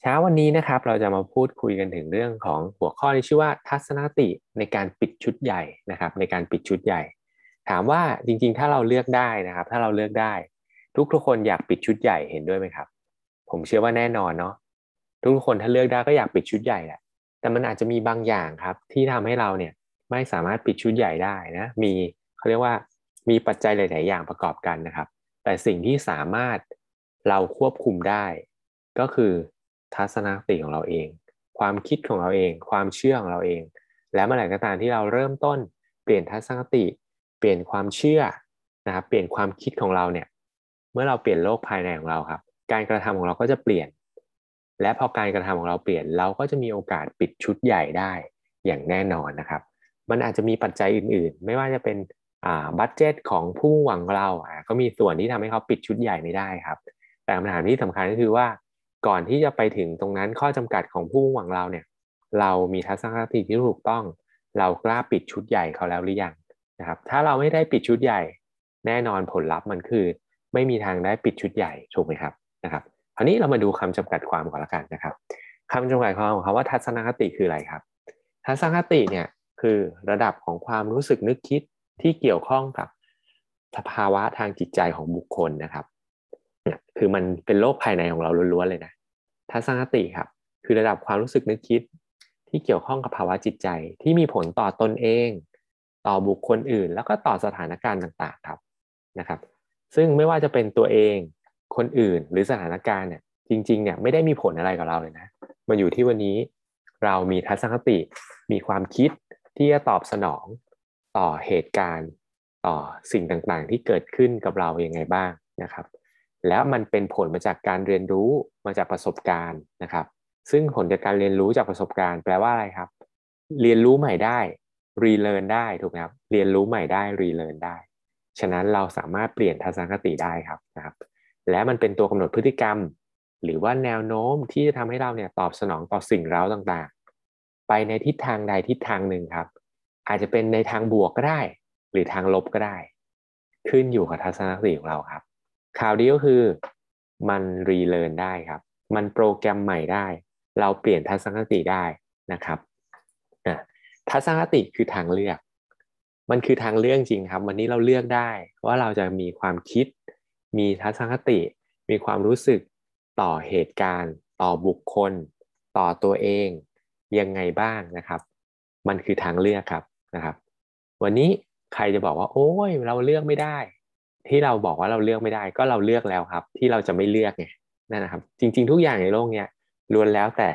เช้าวันนี้นะครับเราจะมาพูดคุยกันถึงเรื่องของหัวข้อที่ชื่อว่าทัศนคติในการปิดชุดใหญ่นะครับ ในการปิดชุดใหญ่ ถามว่าจริงๆ ถ้าเราเลือกได้นะครับ ถ้าเราเลือกได้ ทุกทุกคนอยากปิดชุดใหญ่เห็นด้วยไหมครับ ผมเชื่อว่าแน่นอนเนาะทุกคนถ้าเลือกได้ก็อยากปิดชุดใหญ่แหละแต่มันอาจจะมีบางอย่างครับ ที่ทำให้เราเนี่ยไม่สามารถปิดชุดใหญ่ได้นะมีเขาเรียกว่ามีปัจจัยหลาย ๆ อย่างประกอบกันนะครับ แต่สิ่งที่สามารถเราควบคุมได้ ก็คือ ทัศนคติของเราเอง ความคิดของเราเอง ความเชื่อของเราเอง และเมื่อไหร่ก็ตามที่เราเริ่มต้น เปลี่ยนทัศนคติ เปลี่ยนความเชื่อนะครับเปลี่ยนความคิดของเราเนี่ยเมื่อเราเปลี่ยนโลกภายในของเราครับ การกระทำของเราก็จะเปลี่ยน และพอการกระทำของเราเปลี่ยนเราก็จะมีโอกาสปิดชุดใหญ่ได้อย่างแน่นอนนะครับ มันอาจจะมีปัจจัยอื่นๆ ไม่ว่าจะเป็นอ่าบัตเจตของผู้หวังเราอ่าก็มีส่วนที่ทำให้เขาปิดชุดใหญ่ไม่ได้ครับ แต่คำถามที่สำคัญก็คือว่า ก่อนที่จะไปถึงตรงนั้นข้อจำกัดของผู้หวังเราเนี่ย เรามีทัศนคติที่ถูกต้อง เรากล้าปิดชุดใหญ่เขาแล้วหรือยังนะครับ ถ้าเราไม่ได้ปิดชุดใหญ่ แน่นอนผลลัพธ์มันคือ ไม่มีทางได้ปิดชุดใหญ่ถูกไหมครับนะครับคราวนี้เรามาดูคำจำกัดความก่อนละกันนะครับคำจำกัดความของคาว่าทัศนคติคืออะไรครับ ทัศนคติเนี่ยคือระดับของความรู้สึกนึกคิดที่เกี่ยวข้องกับสภาวะทางจิตใจของบุคคลนะครับ คือมันเป็นโลกภายในของเราล้วนๆเลยนะทัศนคติครับ คือระดับความรู้สึกนึกคิดที่เกี่ยวข้องกับภาวะจิตใจที่มีผลต่อตนเอง ต่อบุคคลอื่น แล้วก็ต่อสถานการณ์ต่างๆครับนะครับ ซึ่งไม่ว่าจะเป็นตัวเองคนอื่นหรือสถานการณ์เนี่ยจริงๆเนี่ยไม่ได้มีผลอะไรกับเราเลยนะมาอยู่ที่วันนี้เรามีทัศนคติมีความคิดที่จะตอบสนองต่อเหตุการณ์ ต่อสิ่งต่างๆ ที่เกิดขึ้นกับเราอย่างไงบ้างนะครับ แล้วมันเป็นผลมาจากการเรียนรู้มาจากประสบการณ์นะครับ ซึ่งผลจากการเรียนรู้จากประสบการณ์แปลว่าอะไรครับ เรียนรู้ใหม่ได้ relearn ได้ถูกไหมครับเรียนรู้ใหม่ได้ relearn ได้ ฉะนั้นเราสามารถเปลี่ยนทัศนคติได้ครับนะครับ และมันเป็นตัวกำหนดพฤติกรรม หรือว่าแนวโน้มที่จะทำให้เราเนี่ยตอบสนองต่อสิ่งเร้าต่างๆ ไปในทิศทางใดทิศทางหนึ่งครับ อาจจะเป็นในทางบวกก็ได้ หรือทางลบก็ได้ ขึ้นอยู่กับทัศนคติของเราครับ ข่าวดีก็คือมัน relearn ได้ครับ มันโปรแกรมใหม่ได้ เราเปลี่ยนทัศนคติได้นะครับทัศนคติคือทางเลือก มันคือทางเลือกจริงครับ วันนี้เราเลือกได้ว่าเราจะมีความคิด มีทัศนคติ มีความรู้สึกต่อเหตุการณ์ ต่อบุคคล ต่อตัวเอง ยังไงบ้างนะครับ มันคือทางเลือกครับนะครับ วันนี้ใครจะบอกว่า โอ้ยเราเลือกไม่ได้ ที่เราบอกว่าเราเลือกไม่ได้ ก็เราเลือกแล้วครับ ที่เราจะไม่เลือกไงนั่นนะครับ จริง ๆ ทุกอย่างในโลกเนี้ยล้วนแล้วแต่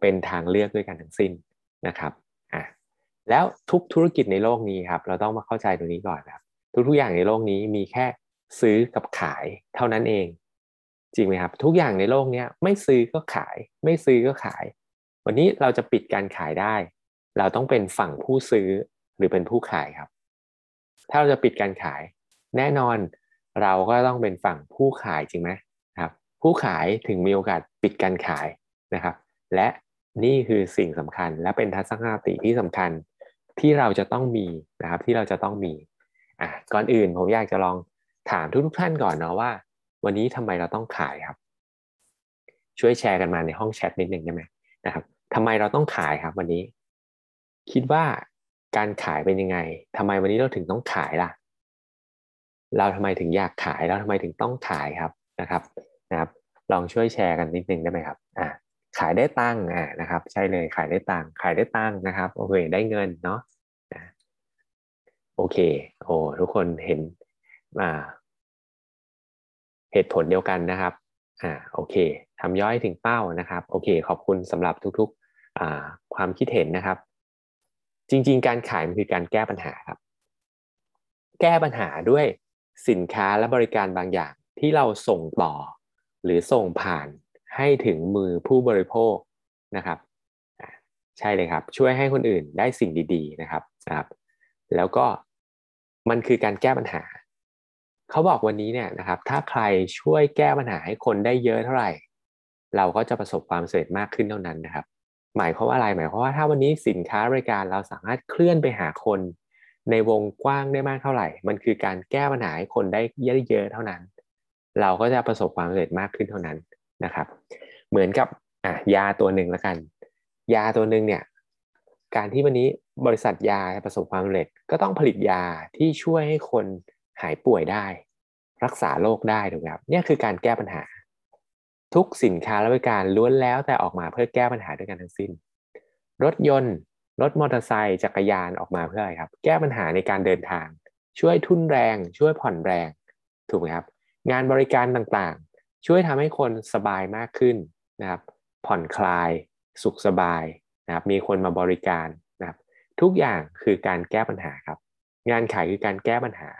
เป็นทางเลือกด้วยกันทั้งสิ้นนะครับอะแล้วทุกธุรกิจในโลกนี้ครับ เราต้องมาเข้าใจตรงนี้ก่อนครับ ทุกๆอย่างในโลกนี้มีแค่ซื้อกับขายเท่านั้นเอง จริงไหมครับ ทุกอย่างในโลกนี้ไม่ซื้อก็ขาย ไม่ซื้อก็ขาย วันนี้เราจะปิดการขายได้ เราต้องเป็นฝั่งผู้ซื้อหรือเป็นผู้ขายครับ ถ้าเราจะปิดการขาย แน่นอนเราก็ต้องเป็นฝั่งผู้ขายจริงไหมครับ ผู้ขายถึงมีโอกาสปิดการขายนะครับ และนี่คือสิ่งสำคัญและเป็นทัศนคติที่สำคัญที่เราจะต้องมีนะครับที่เราจะต้องมีอะก่อนอื่นผมอยากจะลองถามทุกท่านก่อนเนาะว่า วันนี้ทำไมเราต้องขายครับ ช่วยแชร์กันมาในห้องแชทนิดหนึ่งได้ไหมนะครับทำไมเราต้องขายครับวันนี้ คิดว่าการขายเป็นยังไงทำไมวันนี้เราถึงต้องขายล่ะ เราทำไมถึงอยากขายเราทำไมถึงต้องขายครับนะครับนะครับ ลองช่วยแชร์กันนิดนึงได้ไหมครับอ่าขายได้ตังค์อ่านะครับ ใช่เลยขายได้ตังค์ขายได้ตังค์นะครับโอเคได้เงินเนาะโอเคโอ้ทุกคนเห็นอ่าเหตุผลเดียวกันนะครับอ่าโอเคทำย่อยถึงเป้านะครับโอเค ขอบคุณสำหรับทุกๆอ่าความคิดเห็นนะครับ จริง ๆ การขายมันคือการแก้ปัญหาครับ แก้ปัญหาด้วย สินค้าและบริการบางอย่างที่เราส่งต่อ หรือส่งผ่านให้ถึงมือผู้บริโภคนะครับใช่เลยครับ ช่วยให้คนอื่นได้สิ่งดี ๆ นะครับนะครับ แล้วก็มันคือการแก้ปัญหา เขาบอกวันนี้เนี่ยนะครับ ถ้าใครช่วยแก้ปัญหาให้คนได้เยอะเท่าไหร่ เราก็จะประสบความสำเร็จมากขึ้นเท่านั้นนะครับ หมายความว่าอะไรหมายความว่าถ้าวันนี้สินค้าบริการเราสามารถเคลื่อนไปหาคน ในวงกว้างได้มากเท่าไหร่ มันคือการแก้ปัญหาให้คนได้เยอะๆเท่านั้น เราก็จะประสบความสำเร็จมากขึ้นเท่านั้นนะครับ เหมือนกับอะยาตัวหนึ่งแล้วกัน ยาตัวหนึ่งเนี่ยการที่วันนี้บริษัทยาประสบความสำเร็จก็ต้องผลิตยาที่ช่วยให้คนหายป่วยได้ รักษาโรคได้ถูกไหมครับนี่คือการแก้ปัญหา ทุกสินค้าและบริการล้วนแล้วแต่ออกมาเพื่อแก้ปัญหาด้วยกันทั้งสิ้น รถยนต์ รถมอเตอร์ไซค์จักรยานออกมาเพื่ออะไรครับ แก้ปัญหาในการเดินทาง ช่วยทุ่นแรง ช่วยผ่อนแรง ถูกไหมครับ งานบริการต่างๆ ช่วยทำให้คนสบายมากขึ้นนะครับ ผ่อนคลาย สุขสบายนะครับ มีคนมาบริการนะครับ ทุกอย่างคือการแก้ปัญหาครับ งานขายคือการแก้ปัญหา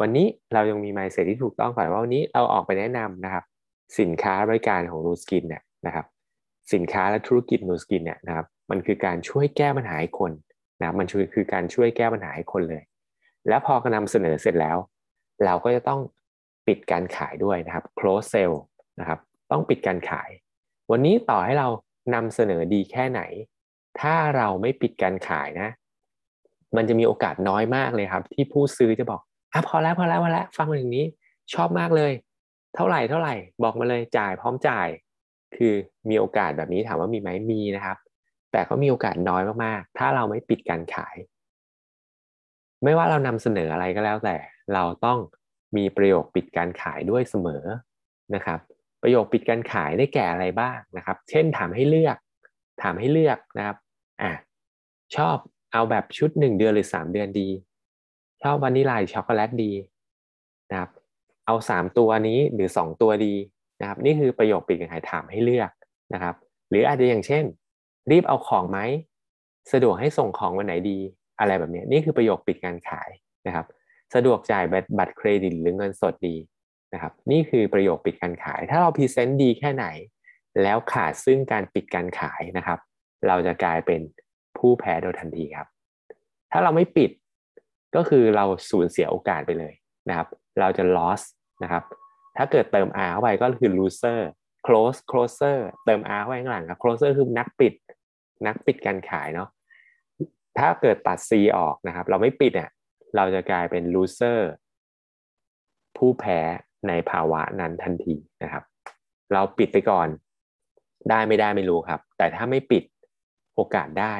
วันนี้เรายังมี mindset ที่ถูกต้องก่อนว่าวันนี้เราออกไปแนะนำนะครับ สินค้าบริการของ Nu Skin เนี่ยนะครับ สินค้าและธุรกิจนูสกินเนี่ยนะครับ มันคือการช่วยแก้ปัญหาให้คนนะมันคือการช่วยแก้ปัญหาให้คนเลย แล้วพอนำเสนอเสร็จแล้ว เราก็จะต้องปิดการขายด้วยนะครับ close sale นะครับ ต้องปิดการขาย วันนี้ต่อให้เรานำเสนอดีแค่ไหน ถ้าเราไม่ปิดการขายนะ มันจะมีโอกาสน้อยมากเลยครับ ที่ผู้ซื้อจะบอกอะพอแล้วพอแล้วพอแล้วฟังมาถึงนี้ชอบมากเลย เท่าไหร่เท่าไหร่บอกมาเลยจ่ายพร้อมจ่าย คือมีโอกาสแบบนี้ถามว่ามีไหมมีนะครับ แต่ก็มีโอกาสน้อยมากๆ ถ้าเราไม่ปิดการขาย ไม่ว่าเรานำเสนออะไรก็แล้วแต่ เราต้องมีประโยคปิดการขายด้วยเสมอนะครับ ประโยคปิดการขายได้แก่อะไรบ้างนะครับ เช่นถามให้เลือก ถามให้เลือกนะครับอะชอบเอาแบบชุดหนึ่งเดือนหรือสามเดือนดี ชอบวานิลาช็อกโกแลตดีนะครับ เอาสามตัวนี้หรือสองตัวดีนะครับ นี่คือประโยคปิดการขายถามให้เลือกนะครับ หรืออาจจะอย่างเช่น รีบเอาของไหมสะดวกให้ส่งของวันไหนดีอะไรแบบนี้นี่คือประโยคปิดการขายนะครับ สะดวกจ่ายบัตรเครดิตหรือเงินสดดีนะครับ นี่คือประโยคปิดการขาย ถ้าเรา present ดีแค่ไหน แล้วขาดซึ่งการปิดการขายนะครับ เราจะกลายเป็นผู้แพ้โดยทันทีครับ ถ้าเราไม่ปิดก็คือเราสูญเสียโอกาสไปเลยนะครับ เราจะ loss นะครับ ถ้าเกิดเติม R เข้าไปก็คือ loser close closer เติม R เข้าไปข้างหลังครับ closer คือนักปิด นักปิดการขายเนาะถ้าเกิดตัด C ออกนะครับ เราไม่ปิดเนี่ยเราจะกลายเป็น loser ผู้แพ้ในภาวะนั้นทันทีนะครับ เราปิดไปก่อน ได้ไม่ได้ไม่รู้ครับ แต่ถ้าไม่ปิดโอกาสได้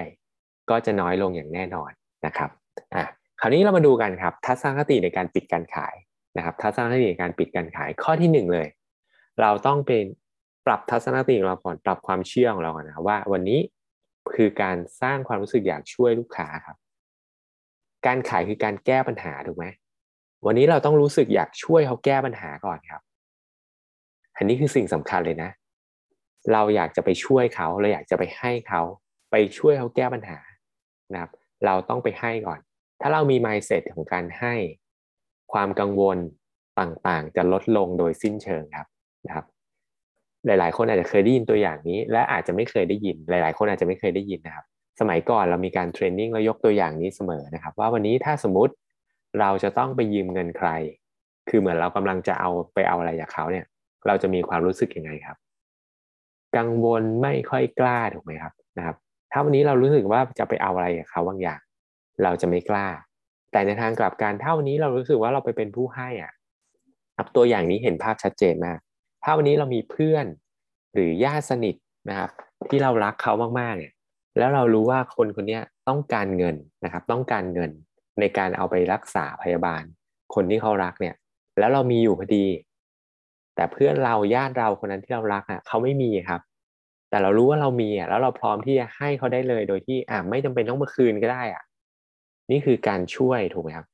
ก็จะน้อยลงอย่างแน่นอนนะครับอะคราวนี้เรามาดูกันครับทัศนคติในการปิดการขายนะครับทัศนคติในการปิดการขายข้อที่หนึ่งเลย เราต้องเป็นปรับทัศนคติของเราก่อนปรับความเชื่อของเราก่อนนะว่าวันนี้ คือการสร้างความรู้สึกอยากช่วยลูกค้าครับ การขายคือการแก้ปัญหาถูกไหมวันนี้เราต้องรู้สึกอยากช่วยเขาแก้ปัญหาก่อนครับ อันนี้คือสิ่งสำคัญเลยนะ เราอยากจะไปช่วยเขาเราอยากจะไปให้เขาไปช่วยเขาแก้ปัญหานะครับ เราต้องไปให้ก่อน ถ้าเรามี mindset ของการให้ความกังวลต่างๆ จะลดลงโดยสิ้นเชิงครับนะครับ หลาย ๆ คนอาจจะเคยได้ยินตัวอย่างนี้ และอาจจะไม่เคยได้ยิน หลาย ๆ คนอาจจะไม่เคยได้ยินนะครับ สมัยก่อนเรามีการเทรนนิ่งแล้วยกตัวอย่างนี้เสมอนะครับ ว่าวันนี้ถ้าสมมติเราจะต้องไปยืมเงินใคร คือเหมือนเรากำลังจะเอาไปเอาอะไรจากเขาเนี่ย เราจะมีความรู้สึกยังไงครับ กังวลไม่ค่อยกล้าถูกไหมครับนะครับ ถ้าวันนี้เรารู้สึกว่าจะไปเอาอะไรจากเขาบางอย่าง เราจะไม่กล้า แต่ในทางกลับกันถ้าวันนี้เรารู้สึกว่าเราไปเป็นผู้ให้อะครับตัวอย่างนี้เห็นภาพชัดเจนมาก ถ้าวันนี้เรามีเพื่อนหรือญาติสนิทนะครับ ที่เรารักเขามากๆเนี่ยแล้วเรารู้ว่าคนคนนี้ต้องการเงินนะครับ ต้องการเงินในการเอาไปรักษาพยาบาล คนที่เขารักเนี่ย แล้วเรามีอยู่พอดี แต่เพื่อนเราญาติเราคนนั้นที่เรารักอะเขาไม่มีครับ แต่เรารู้ว่าเรามีอะแล้วเราพร้อมที่จะให้เขาได้เลยโดยที่อะไม่จำเป็นต้องมาคืนก็ได้อะ นี่คือการช่วยถูกไหมครับ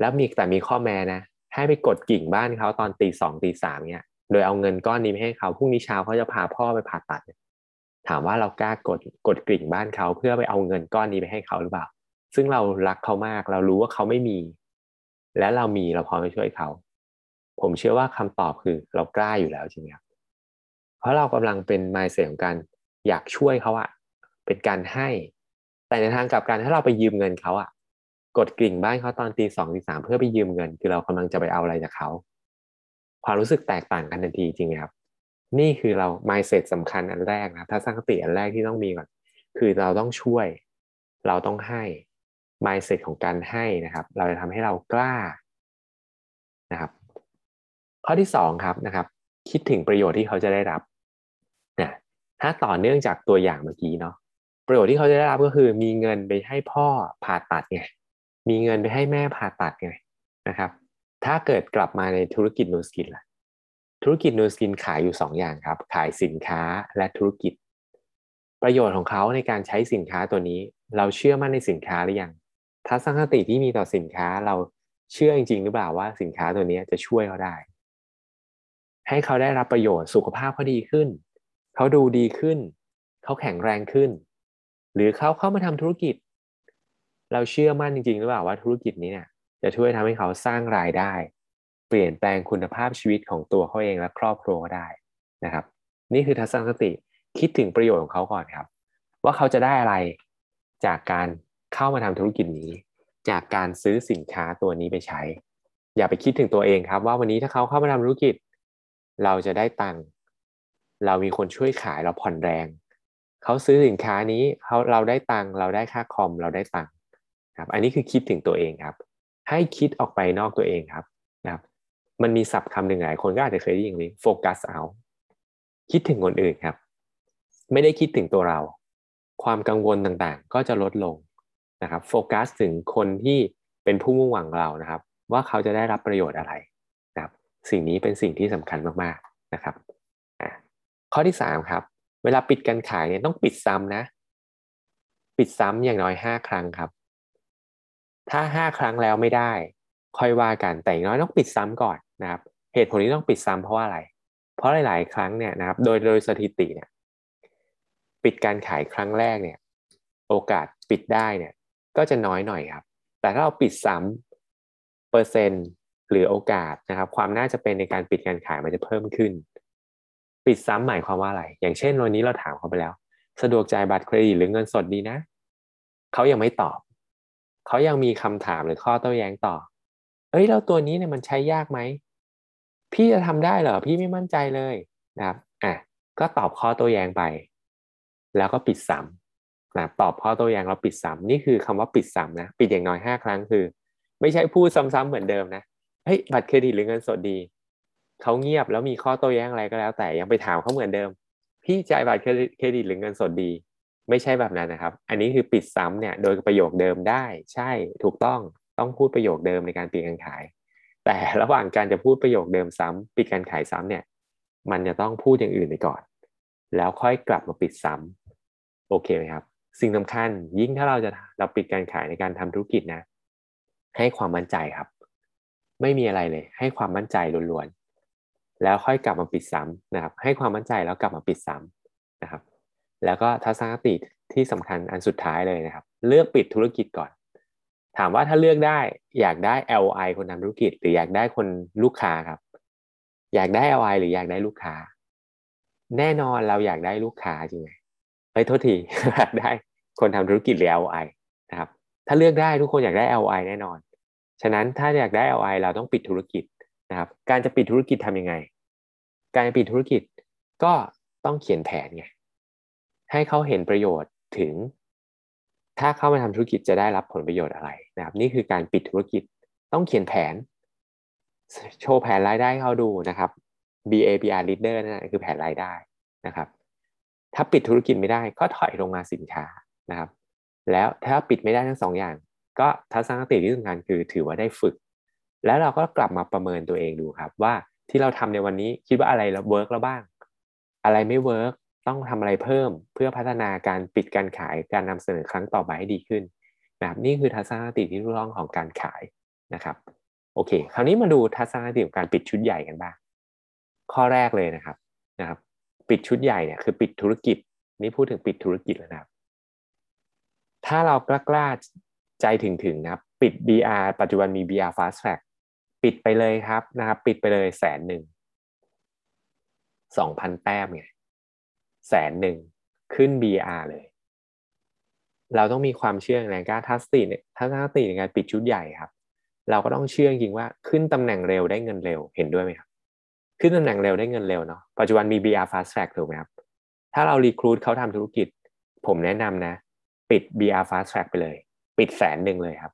แล้วมีแต่มีข้อแม้นะให้ไปกดกิ่งบ้านเขาตอนตีสองตีสามเนี่ย โดยเอาเงินก้อนนี้ไปให้เขาพรุ่งนี้เช้าเขาจะพาพ่อไปผ่าตัด ถามว่าเรากล้ากดกดกิ่งบ้านเขาเพื่อไปเอาเงินก้อนนี้ไปให้เขาหรือเปล่า ซึ่งเรารักเขามากเรารู้ว่าเขาไม่มี และเรามีเราพร้อมไปช่วยเขา ผมเชื่อว่าคำตอบคือเรากล้าอยู่แล้วจริงครับเพราะเรากำลังเป็นไมเสียของการอยากช่วยเขาอะเป็นการให้ แต่ในทางกลับกันถ้าเราไปยืมเงินเขาอะกดกริ่งบ้านเขาตอนตีสองตีสามเพื่อไปยืมเงิน คือเรากำลังจะไปเอาอะไรจากเขา ความรู้สึกแตกต่างกันทันทีจริงครับ นี่คือเรา mindset สำคัญอันแรกนะถ้าสร้างคติอันแรกที่ต้องมีก่อน คือเราต้องช่วย เราต้องให้ mindset ของการให้นะครับ เราจะทำให้เรากล้านะครับ ข้อที่สองครับนะครับ คิดถึงประโยชน์ที่เขาจะได้รับนะถ้าต่อเนื่องจากตัวอย่างเมื่อกี้เนาะประโยชน์ที่เขาจะได้รับก็คือ มีเงินไปให้พ่อผ่าตัดไงมีเงินไปให้แม่ผ่าตัดไงนะครับ ถ้าเกิดกลับมาในธุรกิจนูสกินล่ะ ธุรกิจนูสกินขายอยู่2ออย่างครับ ขายสินค้าและธุรกิจ ประโยชน์ของเขาในการใช้สินค้าตัวนี้ เราเชื่อมั่นในสินค้าหรือยังทัศนคติที่มีต่อสินค้าเราเชื่อจริงๆหรือเปล่าว่าสินค้าตัวนี้จะช่วยเขาได้ ให้เขาได้รับประโยชน์สุขภาพเขาดีขึ้น เขาดูดีขึ้น เขาแข็งแรงขึ้น หรือเขาเข้ามาทำธุรกิจ เราเชื่อมั่นจริงๆหรือเปล่าว่าธุรกิจนี้เนี่ย จะช่วยทำให้เขาสร้างรายได้ เปลี่ยนแปลงคุณภาพชีวิตของตัวเขาเองและครอบครัวก็ได้นะครับ นี่คือทัศนคติคิดถึงประโยชน์ของเขาก่อนครับ ว่าเขาจะได้อะไรจากการเข้ามาทำธุรกิจนี้ จากการซื้อสินค้าตัวนี้ไปใช้ อย่าไปคิดถึงตัวเองครับ ว่าวันนี้ถ้าเขาเข้ามาทำธุรกิจ เราจะได้ตังค์เรามีคนช่วยขายเราผ่อนแรง เขาซื้อสินค้านี้เขาเราได้ตังค์เราได้ค่าคอมเราได้ตังค์ครับ อันนี้คือคิดถึงตัวเองครับ ให้คิดออกไปนอกตัวเองครับนะครับมันมีศัพท์คำหนึ่งหลายคนก็อาจจะเคยได้ยินนี้โฟกัสเอาคิดถึงคนอื่นครับ ไม่ได้คิดถึงตัวเรา ความกังวลต่างๆ ก็จะลดลงนะครับโฟกัสถึงคนที่เป็นผู้มุ่งหวังเรานะครับ ว่าเขาจะได้รับประโยชน์อะไรนะครับสิ่งนี้เป็นสิ่งที่สำคัญมากๆนะครับข้อที่สามครับ เวลาปิดการขายเนี่ยต้องปิดซ้ำนะ ปิดซ้ำอย่างน้อยห้าครั้งครับ ถ้าห้าครั้งแล้วไม่ได้ ค่อยว่ากันแต่อย่างน้อยต้องปิดซ้ำก่อนนะครับ เหตุผลที่ต้องปิดซ้ำเพราะอะไร เพราะหลาย ๆ ครั้งเนี่ยนะครับ โดยโดยสถิติเนี่ยปิดการขายครั้งแรกเนี่ย โอกาสปิดได้เนี่ย ก็จะน้อยหน่อยครับ แต่ถ้าเราปิดซ้ำเปอร์เซ็นต์หรือโอกาสนะครับ ความน่าจะเป็นในการปิดการขายมันจะเพิ่มขึ้น ปิดซ้ำหมายความว่าอะไร อย่างเช่นวันนี้เราถามเขาไปแล้ว สะดวกจ่ายบัตรเครดิตหรือเงินสดดีนะเขายังไม่ตอบ เขายังมีคำถามหรือข้อโต้แย้งต่อ เอ้ยแล้วตัวนี้เนี่ยมันใช้ยากไหม พี่จะทำได้เหรอ พี่ไม่มั่นใจเลยนะครับ อะ ก็ตอบข้อโต้แย้งไป แล้วก็ปิดซ้ำนะตอบข้อโต้แย้งเราปิดซ้ำนี่คือคำว่าปิดซ้ำนะ ปิดอย่างน้อยห้าครั้งคือ ไม่ใช่พูดซ้ำๆเหมือนเดิมนะ เฮ้ย บัตรเครดิตหรือเงินสดดี เขาเงียบแล้วมีข้อโต้แย้งอะไรก็แล้ว แต่ยังไปถามเขาเหมือนเดิม พี่จ่ายบัตรเครดิตหรือเงินสดดี ไม่ใช่แบบนั้นนะครับ อันนี้คือปิดซ้ำเนี่ยโดยประโยคเดิมได้ใช่ถูกต้องต้องพูดประโยคเดิมในการปิดการขาย แต่ระหว่างการจะพูดประโยคเดิมซ้ำปิดการขายซ้ำเนี่ย มันจะต้องพูดอย่างอื่นไปก่อน แล้วค่อยกลับมาปิดซ้ำโอเคไหมครับ สิ่งสำคัญยิ่งถ้าเราจะเราปิดการขายในการทำธุรกิจนะ ให้ความมั่นใจครับ ไม่มีอะไรเลย ให้ความมั่นใจล้วนๆแล้วค่อยกลับมาปิดซ้ำนะครับ ให้ความมั่นใจแล้วกลับมาปิดซ้ำนะครับ แล้วก็ทัศนคติที่สำคัญอันสุดท้ายเลยนะครับ เลือกปิดธุรกิจก่อน ถามว่าถ้าเลือกได้อยากได้ LI คนทำธุรกิจ หรืออยากได้คนลูกค้าครับ อยากได้ LI หรืออยากได้ลูกค้า แน่นอนเราอยากได้ลูกค้าจริงไหมเฮ้ยโทษทีอยากได้คนทำธุรกิจหรือ LI นะครับ ถ้าเลือกได้ทุกคนอยากได้ LI แน่นอน ฉะนั้นถ้าอยากได้ LI เราต้องปิดธุรกิจนะครับ การจะปิดธุรกิจทำยังไง การปิดธุรกิจก็ต้องเขียนแผนไง ให้เขาเห็นประโยชน์ถึง ถ้าเข้ามาทำธุรกิจจะได้รับผลประโยชน์อะไรนะครับ นี่คือการปิดธุรกิจต้องเขียนแผน โชว์แผนรายได้เขาดูนะครับ BABR leader นั่นคือแผนรายได้นะครับ ถ้าปิดธุรกิจไม่ได้ก็ถอยลงมาสินค้านะครับ แล้วถ้าปิดไม่ได้ทั้งสองอย่าง ก็ทัศนคติที่สำคัญคือถือว่าได้ฝึก แล้วเราก็กลับมาประเมินตัวเองดูครับว่าที่เราทำในวันนี้คิดว่าอะไรเราเวิร์กแล้วบ้าง อะไรไม่เวิร์ก ต้องทำอะไรเพิ่มเพื่อพัฒนาการปิดการขายการนำเสนอครั้งต่อไปให้ดีขึ้นนะครับนี่คือทัศนคติที่ถูกต้องของการขายนะครับโอเค คราวนี้มาดูทัศนคติของการปิดชุดใหญ่กันบ้างข้อแรกเลยนะครับนะครับ ปิดชุดใหญ่เนี่ยคือปิดธุรกิจ นี่พูดถึงปิดธุรกิจแล้วนะครับ ถ้าเรากล้ากล้าใจถึงถึงนะครับ ปิด BR ปัจจุบันมี BR Fast Track ปิดไปเลยครับนะครับ ปิดไปเลยแสนหนึ่งสองพันแต้มไง แสนหนึ่งขึ้น BR เลย เราต้องมีความเชื่อในการทัศติเนี่ยทัศนคติในการปิดชุดใหญ่ครับ เราก็ต้องเชื่อจริงว่าขึ้นตำแหน่งเร็วได้เงินเร็วเห็นด้วยไหมครับ ขึ้นตำแหน่งเร็วได้เงินเร็วเนาะปัจจุบันมี BR Fast Track ถูกไหมครับ ถ้าเรารีครูดเขาทำธุรกิจ ผมแนะนำนะ ปิด BR Fast Track ไปเลย ปิดแสนหนึ่งเลยครับ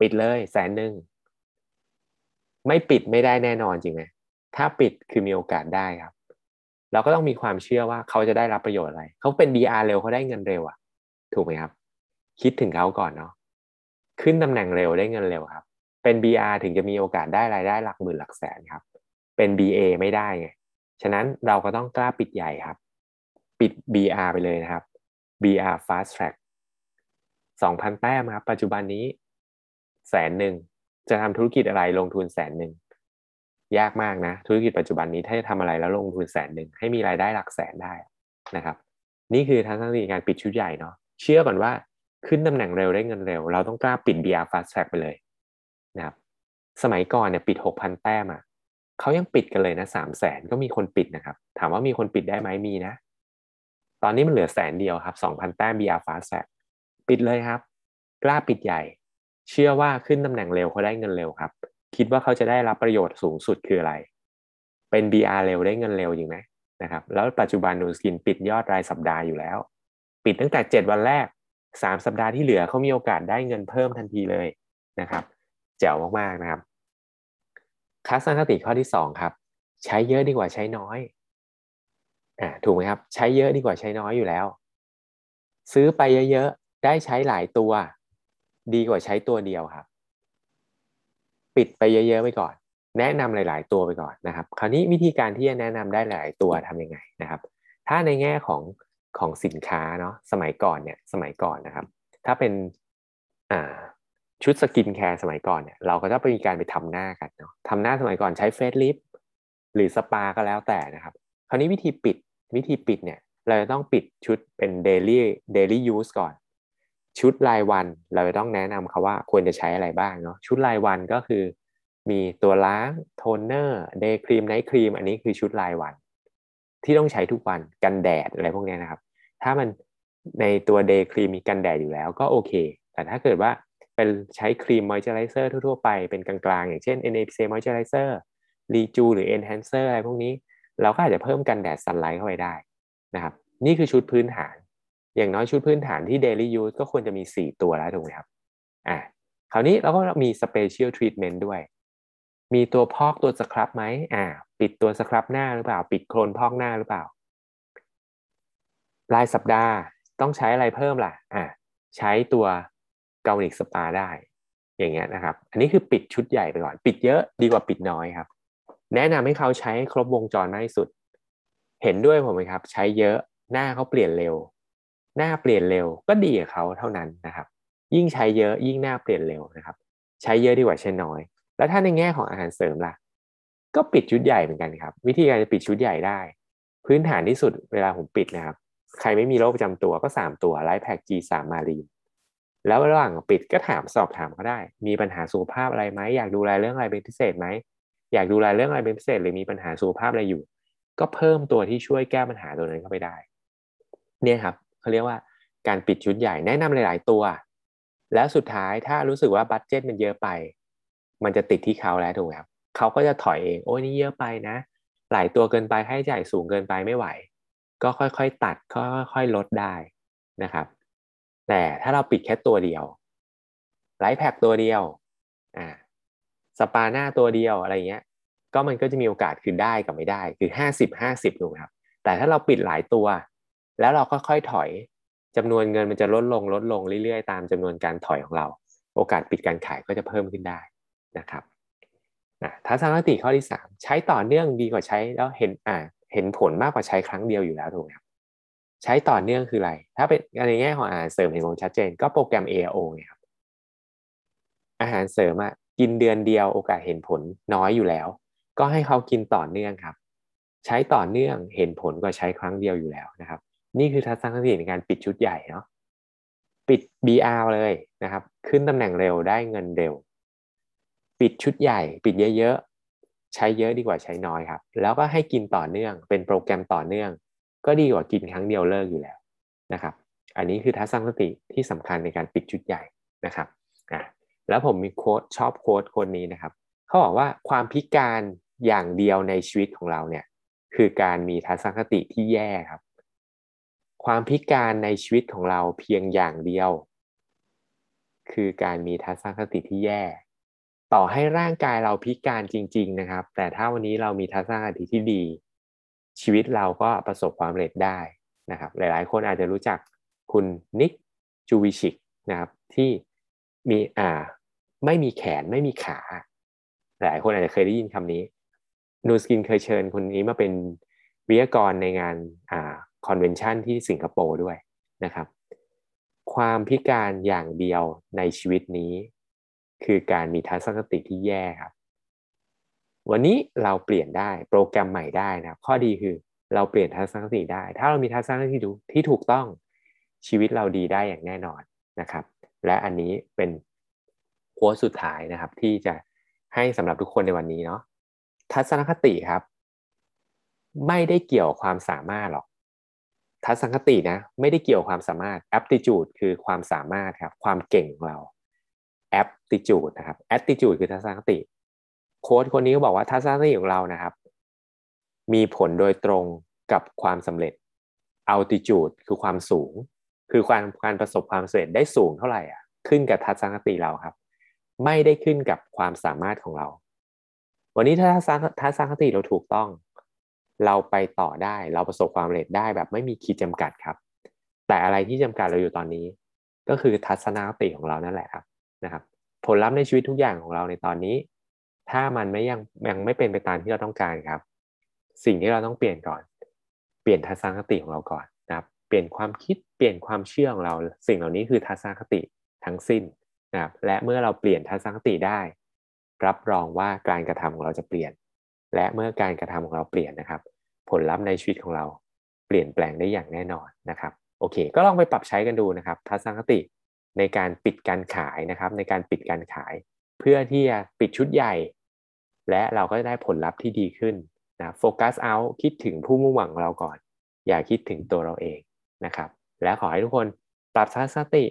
ปิดเลยแสนหนึ่งไม่ปิดไม่ได้แน่นอนจริงไหมถ้าปิดคือมีโอกาสได้ครับ เราก็ต้องมีความเชื่อว่าเขาจะได้รับประโยชน์อะไร เขาเป็น BR เร็วเขาได้เงินเร็วอะถูกไหมครับ คิดถึงเขาก่อนเนาะขึ้นตำแหน่งเร็วได้เงินเร็วครับ เป็น BR ถึงจะมีโอกาสได้รายได้หลักหมื่นหลักแสนครับ เป็น BA ไม่ได้ไงฉะนั้นเราก็ต้องกล้าปิดใหญ่ครับ ปิด BR ไปเลยนะครับ BR fast track 2,000 แต้มครับ ปัจจุบันนี้แสนหนึ่งจะทำธุรกิจอะไรลงทุนแสนหนึ่ง ยากมากนะ ธุรกิจปัจจุบันนี้ถ้าจะทำอะไรแล้วลงทุนแสนหนึ่งให้มีรายได้หลักแสนได้นะครับ นี่คือทัศนคติการปิดชุดใหญ่เนาะเชื่อก่อนว่าขึ้นตำแหน่งเร็วได้เงินเร็ว เราต้องกล้าปิด BR fast track ไปเลยนะครับสมัยก่อนเนี่ยปิด 6,000 แต้มอะ่ะเขายังปิดกันเลยนะสามแสนก็มีคนปิดนะครับ ถามว่ามีคนปิดได้ไหมมีนะ ตอนนี้มันเหลือแสนเดียวครับ2,000แต้ม BR fast track ปิดเลยครับ กล้าปิดใหญ่ เชื่อว่าขึ้นตำแหน่งเร็วเขาได้เงินเร็วครับ คิดว่าเขาจะได้รับประโยชน์สูงสุดคืออะไร เป็น BR เร็วได้เงินเร็วจริงไหมนะครับ แล้วปัจจุบันนูสกินปิดยอดรายสัปดาห์อยู่แล้ว ปิดตั้งแต่ 7 วันแรก 3 สัปดาห์ที่เหลือเขามีโอกาสได้เงินเพิ่มทันทีเลยนะครับ แจ๋วมากๆนะครับคัสนคติข้อที่ 2 ครับ ใช้เยอะดีกว่าใช้น้อยอ่าถูกไหมครับ ใช้เยอะดีกว่าใช้น้อยอยู่แล้ว ซื้อไปเยอะๆได้ใช้หลายตัว ดีกว่าใช้ตัวเดียวครับ ปิดไปเยอะๆไปก่อน แนะนำหลาย ๆ ตัวไปก่อนนะครับ คราวนี้วิธีการที่จะแนะนำได้หลายตัวทํำยังไงนะครับ ถ้าในแง่ของของสินค้าเนาะสมัยก่อนเนี่ยสมัยก่อนนะครับ ถ้าเป็นอ่าชุดสกินแคร์สมัยก่อนเนี่ยเราก็จะไปมีการไปทำหน้ากันเนาะทำหน้าสมัยก่อนใช้ face liftหรือสปาก็แล้วแต่นะครับ คราวนี้วิธีปิดวิธีปิดเนี่ยเราจะต้องปิดชุดเป็น daily daily use ก่อน ชุดรายวันเราต้องแนะนำเขาว่าควรจะใช้อะไรบ้างเนาะชุดรายวันก็คือ มีตัวล้างโทนเนอร์ day cream night cream อันนี้คือชุดรายวัน ที่ต้องใช้ทุกวันกันแดดอะไรพวกนี้นะครับ ถ้ามันในตัวเดย์ครีมมีกันแดดอยู่แล้วก็โอเค แต่ถ้าเกิดว่าเป็นใช้ครีมมอยเจอไรเซอร์ทั่วๆไปเป็นกลางๆ อย่างเช่น NaPCA Moisturizer รีจูหรือ Enhancer อะไรพวกนี้ เราก็อาจจะเพิ่มกันแดดซันไลท์เข้าไปได้นะครับ นี่คือชุดพื้นฐาน อย่างน้อยชุดพื้นฐานที่ daily use ก็ควรจะมี 4 ตัวแล้วถูกไหมครับอ่าคราวนี้เราก็มี special treatment ด้วย มีตัวพอกตัวสครับไหมอ่าปิดตัวสครับหน้าหรือเปล่า ปิดโคลนพอกหน้าหรือเปล่ารายสัปดาห์ต้องใช้อะไรเพิ่มล่ะอ่าใช้ตัวเกาหลีสปาได้ อย่างเงี้ยนะครับ อันนี้คือปิดชุดใหญ่ไปก่อน ปิดเยอะดีกว่าปิดน้อยครับ แนะนำให้เขาใช้ครบวงจรมากที่สุด เห็นด้วยผมไหมครับ ใช้เยอะหน้าเขาเปลี่ยนเร็ว หน้าเปลี่ยนเร็วก็ดีกับเขาเท่านั้นนะครับ ยิ่งใช้เยอะยิ่งหน้าเปลี่ยนเร็วนะครับ ใช้เยอะดีกว่าใช้น้อย แล้วถ้าในแง่ของอาหารเสริมล่ะ ก็ปิดชุดใหญ่เหมือนกันครับ วิธีการจะปิดชุดใหญ่ได้ พื้นฐานที่สุดเวลาผมปิดนะครับ ใครไม่มีโรคประจำตัวก็ 3 ตัวไลฟ์แพค G3 มารีนแล้วระหว่างปิดก็ถามสอบถามเขาได้ มีปัญหาสุขภาพอะไรไหมอยากดูแลเรื่องอะไรเป็นพิเศษไหมอยากดูแลเรื่องอะไรเป็นพิเศษ หรือมีปัญหาสุขภาพอะไรอยู่ ก็เพิ่มตัวที่ช่วยแก้ปัญหาตัวนั้นเข้าไปได้ เนี่ยครับ เขาเรียกว่าการปิดชุดใหญ่แนะนำหลาย ๆ ตัว แล้วสุดท้ายถ้ารู้สึกว่าบัตเจ็ตมันเยอะไป มันจะติดที่เขาแล้วถูกไหมครับเขาก็จะถอยเองโอ้ยนี่เยอะไปนะ หลายตัวเกินไปค่าใช้จ่ายสูงเกินไปไม่ไหว ก็ค่อยๆตัดค่อยๆลดได้นะครับ แต่ถ้าเราปิดแค่ตัวเดียวไลฟ์แพ็กตัวเดียวอ่าสปาหน้าตัวเดียวอะไรเงี้ย ก็มันก็จะมีโอกาสคือได้กับไม่ได้คือห้าสิบห้าสิบถูกไหมครับ แต่ถ้าเราปิดหลายตัว แล้วเราค่อยๆถอยจำนวนเงินมันจะลดลงลดลงเรื่อยๆ ตามจำนวนการถอยของเรา โอกาสปิดการขายก็จะเพิ่มขึ้นได้นะครับทัศนคติข้อที่ 3 ใช้ต่อเนื่องดีกว่าใช้แล้วเห็นอ่าเห็นผลมากกว่าใช้ครั้งเดียวอยู่แล้วถูกไหมครับใช้ต่อเนื่องคืออะไร ถ้าเป็นในแง่ของอาหารเสริมเห็นผลชัดเจน ก็โปรแกรม AO เนี่ยครับอาหารเสริมอะกินเดือนเดียวโอกาสเห็นผลน้อยอยู่แล้ว ก็ให้เขากินต่อเนื่องครับ ใช้ต่อเนื่องเห็นผลกว่าใช้ครั้งเดียวอยู่แล้วนะครับ นี่คือทัศนคติในการปิดชุดใหญ่เนาะปิด BR เลยนะครับ ขึ้นตำแหน่งเร็วได้เงินเร็ว ปิดชุดใหญ่ ปิดเยอะๆ ใช้เยอะดีกว่าใช้น้อยครับ แล้วก็ให้กินต่อเนื่อง เป็นโปรแกรมต่อเนื่อง ก็ดีกว่ากินครั้งเดียวเลิกอยู่แล้วนะครับ อันนี้คือทัศนคติที่สำคัญในการปิดชุดใหญ่นะครับอะแล้วผมมีโค้ดชอบโค้ดคนนี้นะครับเขาบอกว่าความพิการอย่างเดียวในชีวิตของเราเนี่ยคือการมีทัศนคติที่แย่ครับ ความพิการในชีวิตของเราเพียงอย่างเดียว คือการมีทัศนคติที่แย่ ต่อให้ร่างกายเราพิการจริง ๆนะครับ แต่ถ้าวันนี้เรามีทัศนคติที่ดี ชีวิตเราก็ประสบความสำเร็จได้นะครับ หลายๆ คนอาจจะรู้จักคุณ Nick Vujicic นะครับที่มีอ่าไม่มีแขนไม่มีขา หลายคนอาจจะเคยได้ยินคำนี้นูสกินเคยเชิญคนนี้มาเป็นวิทยากรในงานอ่า convention ที่สิงคโปร์ด้วยนะครับ ความพิการอย่างเดียวในชีวิตนี้ คือการมีทัศนคติที่แย่ครับ วันนี้เราเปลี่ยนได้โปรแกรมใหม่ได้นะข้อดีคือเราเปลี่ยนทัศนคติได้ ถ้าเรามีทัศนคติที่ถูกต้องชีวิตเราดีได้อย่างแน่นอนนะครับ และอันนี้เป็นโค้ดสุดท้ายนะครับ ที่จะให้สำหรับทุกคนในวันนี้เนาะทัศนคติครับ ไม่ได้เกี่ยวความสามารถหรอก ทัศนคตินะไม่ได้เกี่ยวความสามารถ aptitude คือความสามารถครับความเก่งของเรา aptitude นะครับ attitude คือทัศนคติ โค้ดคนนี้ก็บอกว่าทัศนคติของเรานะครับ มีผลโดยตรงกับความสำเร็จ altitude คือความสูง คือการการประสบความสำเร็จได้สูงเท่าไหร่อะขึ้นกับทัศนคติเราครับ ไม่ได้ขึ้นกับความสามารถของเรา วันนี้ถ้าทัศนคติเราถูกต้อง เราไปต่อได้ เราประสบความสำเร็จได้แบบไม่มีขีดจำกัดครับ แต่อะไรที่จำกัดเราอยู่ตอนนี้ ก็คือทัศนคติของเรานั่นแหละครับนะครับ ผลลัพธ์ในชีวิตทุกอย่างของเราในตอนนี้ ถ้ามันไม่ยังยังไม่เป็นไปตามที่เราต้องการครับ สิ่งที่เราต้องเปลี่ยนก่อน เปลี่ยนทัศนคติของเราก่อนนะครับเปลี่ยนความคิดเปลี่ยนความเชื่อของเรา สิ่งเหล่านี้คือทัศนคติทั้งสิ้นนะครับและเมื่อเราเปลี่ยนทัศนคติได้ รับรองว่าการกระทำของเราจะเปลี่ยน และเมื่อการกระทำของเราเปลี่ยนนะครับ ผลลัพธ์ในชีวิตของเราเปลี่ยนแปลงได้อย่างแน่นอนนะครับโอเค ก็ลองไปปรับใช้กันดูนะครับทัศนคติในการปิดการขายนะครับ ในการปิดการขาย เพื่อที่จะปิดชุดใหญ่ และเราก็จะได้ผลลัพธ์ที่ดีขึ้นนะโฟกัสเอาคิดถึงผู้มุ่งหวังของเราก่อน อย่าคิดถึงตัวเราเองนะครับ และขอให้ทุกคนปรับทัศนคติ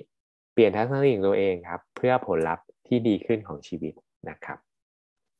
เปลี่ยนทัศนคติของตัวเองครับ เพื่อผลลัพธ์ที่ดีขึ้นของชีวิตนะครับ